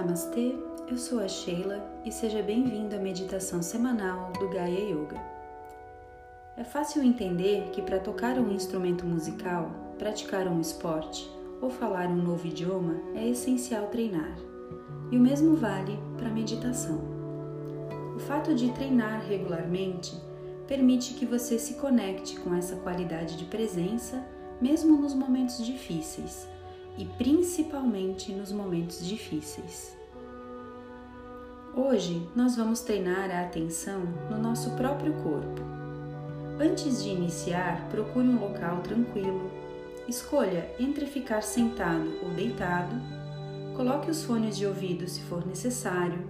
Namastê, eu sou a Sheila e seja bem-vindo à meditação semanal do Gaia Yoga. É fácil entender que para tocar um instrumento musical, praticar um esporte ou falar um novo idioma é essencial treinar. E o mesmo vale para a meditação. O fato de treinar regularmente permite que você se conecte com essa qualidade de presença mesmo nos momentos difíceis e principalmente nos momentos difíceis. Hoje nós vamos treinar a atenção no nosso próprio corpo. Antes de iniciar, procure um local tranquilo. Escolha entre ficar sentado ou deitado. Coloque os fones de ouvido se for necessário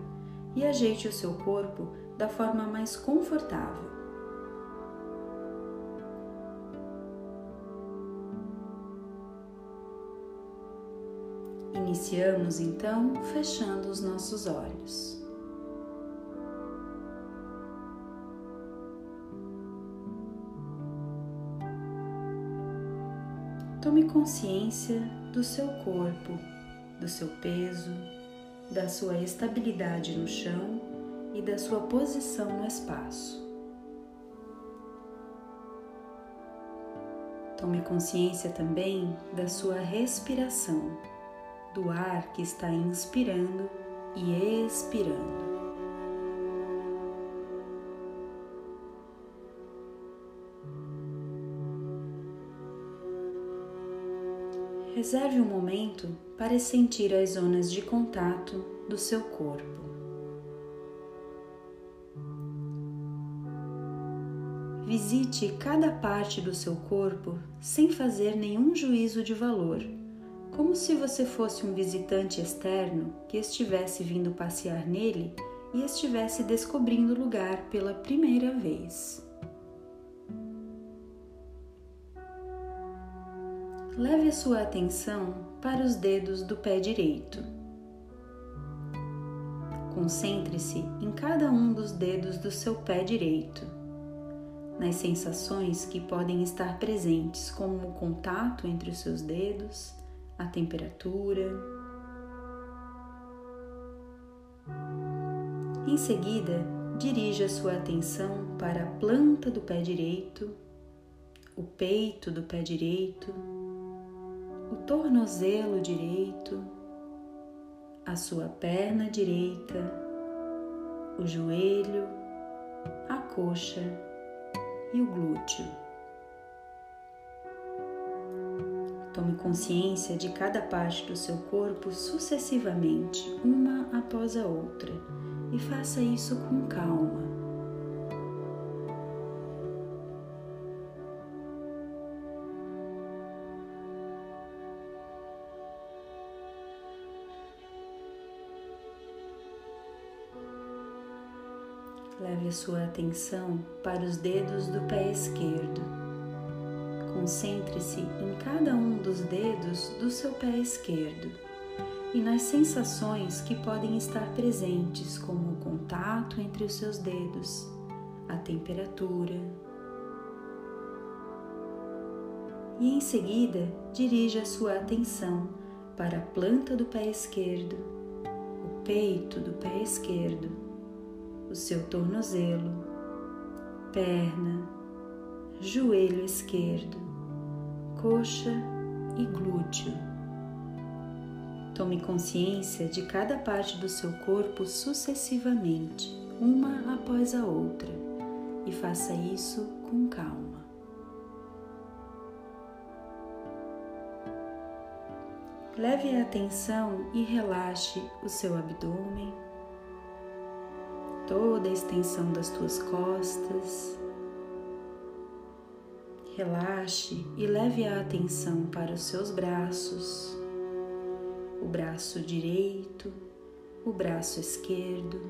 e ajeite o seu corpo da forma mais confortável. Iniciamos então fechando os nossos olhos. Tome consciência do seu corpo, do seu peso, da sua estabilidade no chão e da sua posição no espaço. Tome consciência também da sua respiração do ar que está inspirando e expirando. Reserve um momento para sentir as zonas de contato do seu corpo. Visite cada parte do seu corpo sem fazer nenhum juízo de valor como se você fosse um visitante externo que estivesse vindo passear nele e estivesse descobrindo o lugar pela primeira vez. Leve a sua atenção para os dedos do pé direito. Concentre-se em cada um dos dedos do seu pé direito, nas sensações que podem estar presentes, como o contato entre os seus dedos, a temperatura. Em seguida, dirija sua atenção para a planta do pé direito, o peito do pé direito, o tornozelo direito, a sua perna direita, o joelho, a coxa e o glúteo. Tome consciência de cada parte do seu corpo sucessivamente, uma após a outra, e faça isso com calma. Leve a sua atenção para os dedos do pé esquerdo Concentre-se em cada um dos dedos do seu pé esquerdo e nas sensações que podem estar presentes, como o contato entre os seus dedos, a temperatura. E em seguida, dirija sua atenção para a planta do pé esquerdo, o peito do pé esquerdo, o seu tornozelo, perna, joelho esquerdo coxa e glúteo. Tome consciência de cada parte do seu corpo sucessivamente, uma após a outra, e faça isso com calma. Leve a atenção e relaxe o seu abdômen, toda a extensão das tuas costas Relaxe e leve a atenção para os seus braços, o braço direito, o braço esquerdo.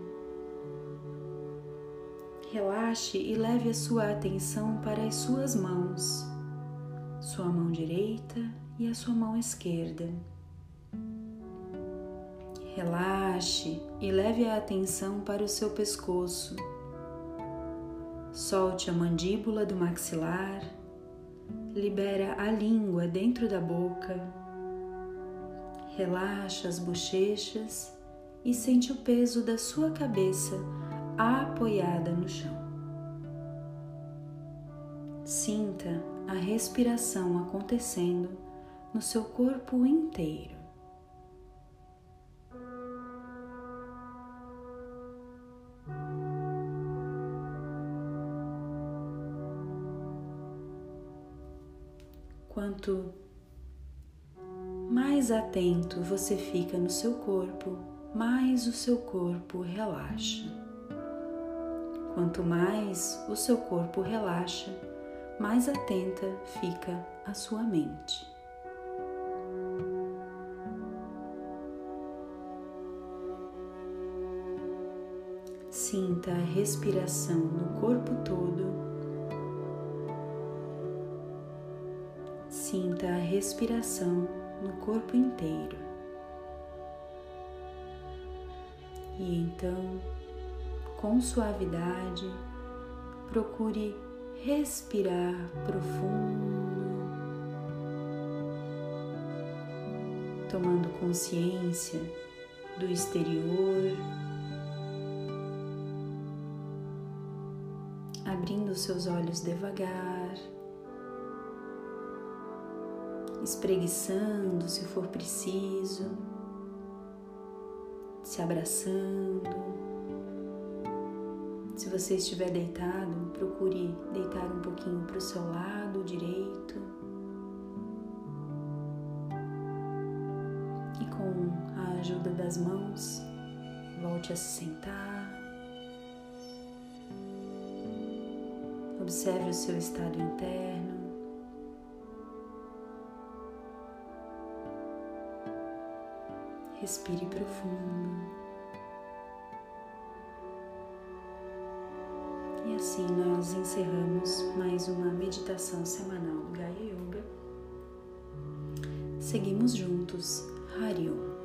Relaxe e leve a sua atenção para as suas mãos, sua mão direita e a sua mão esquerda. Relaxe e leve a atenção para o seu pescoço. Solte a mandíbula do maxilar libera a língua dentro da boca, relaxa as bochechas e sente o peso da sua cabeça apoiada no chão. Sinta a respiração acontecendo no seu corpo inteiro. Quanto mais atento você fica no seu corpo, mais o seu corpo relaxa. Quanto mais o seu corpo relaxa, mais atenta fica a sua mente. Sinta a respiração no corpo todo. Sinta a respiração no corpo inteiro. E então, com suavidade, procure respirar profundo, tomando consciência do exterior, abrindo seus olhos devagar, espreguiçando se for preciso, se abraçando. Se você estiver deitado, procure deitar um pouquinho para o seu lado direito. E com a ajuda das mãos, volte a se sentar. Observe o seu estado interno. Respire profundo. E assim nós encerramos mais uma meditação semanal Gaia Yoga. Seguimos juntos, Hariom.